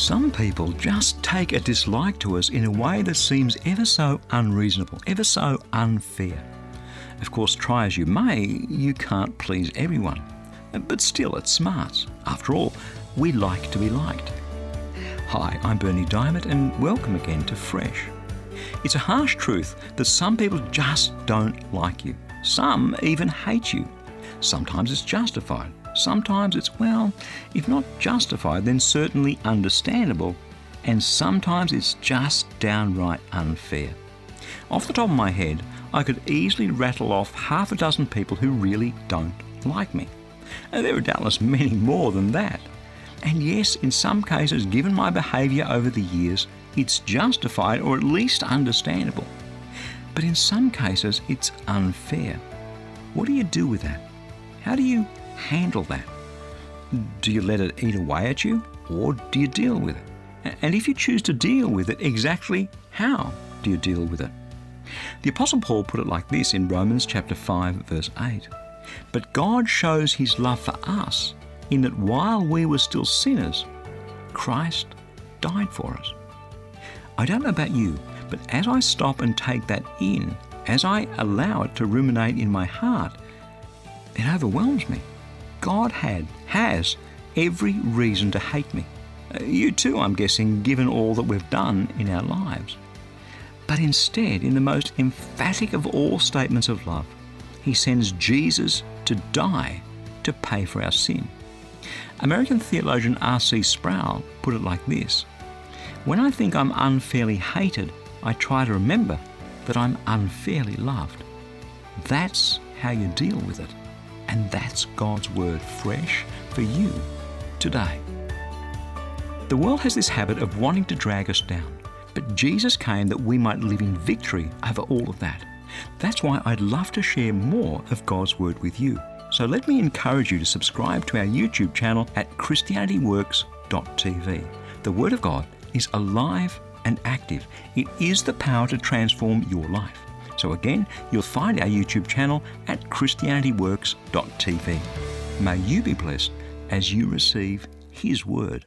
Some people just take a dislike to us in a way that seems ever so unreasonable, ever so unfair. Of course, try as you may, you can't please everyone. But still, it's smart. After all, we like to be liked. Hi, I'm Bernie Dymet, and welcome again to Fresh. It's a harsh truth that some people just don't like you. Some even hate you. Sometimes it's justified. Sometimes it's, well, if not justified, then certainly understandable. And sometimes it's just downright unfair. Off the top of my head, I could easily rattle off half a dozen people who really don't like me. And there are doubtless many more than that. And yes, in some cases, given my behaviour over the years, it's justified or at least understandable. But in some cases, it's unfair. What do you do with that? How do you handle that? Do you let it eat away at you or do you deal with it? And if you choose to deal with it, exactly how do you deal with it? The Apostle Paul put it like this in Romans chapter 5 verse 8. But God shows his love for us in that while we were still sinners, Christ died for us. I don't know about you, but as I stop and take that in, as I allow it to ruminate in my heart, it overwhelms me. God had, has, every reason to hate me. Uh, you too, I'm guessing, given all that we've done in our lives. But instead, in the most emphatic of all statements of love, he sends Jesus to die to pay for our sin. American theologian R.C. Sproul put it like this When I think I'm unfairly hated, I try to remember that I'm unfairly loved. That's how you deal with it. And that's God's Word fresh for you today. The world has this habit of wanting to drag us down, but Jesus came that we might live in victory over all of that. That's why I'd love to share more of God's Word with you. So let me encourage you to subscribe to our YouTube channel at ChristianityWorks.tv. The Word of God is alive and active, it is the power to transform your life. So again, you'll find our YouTube channel at ChristianityWorks.tv. May you be blessed as you receive His Word.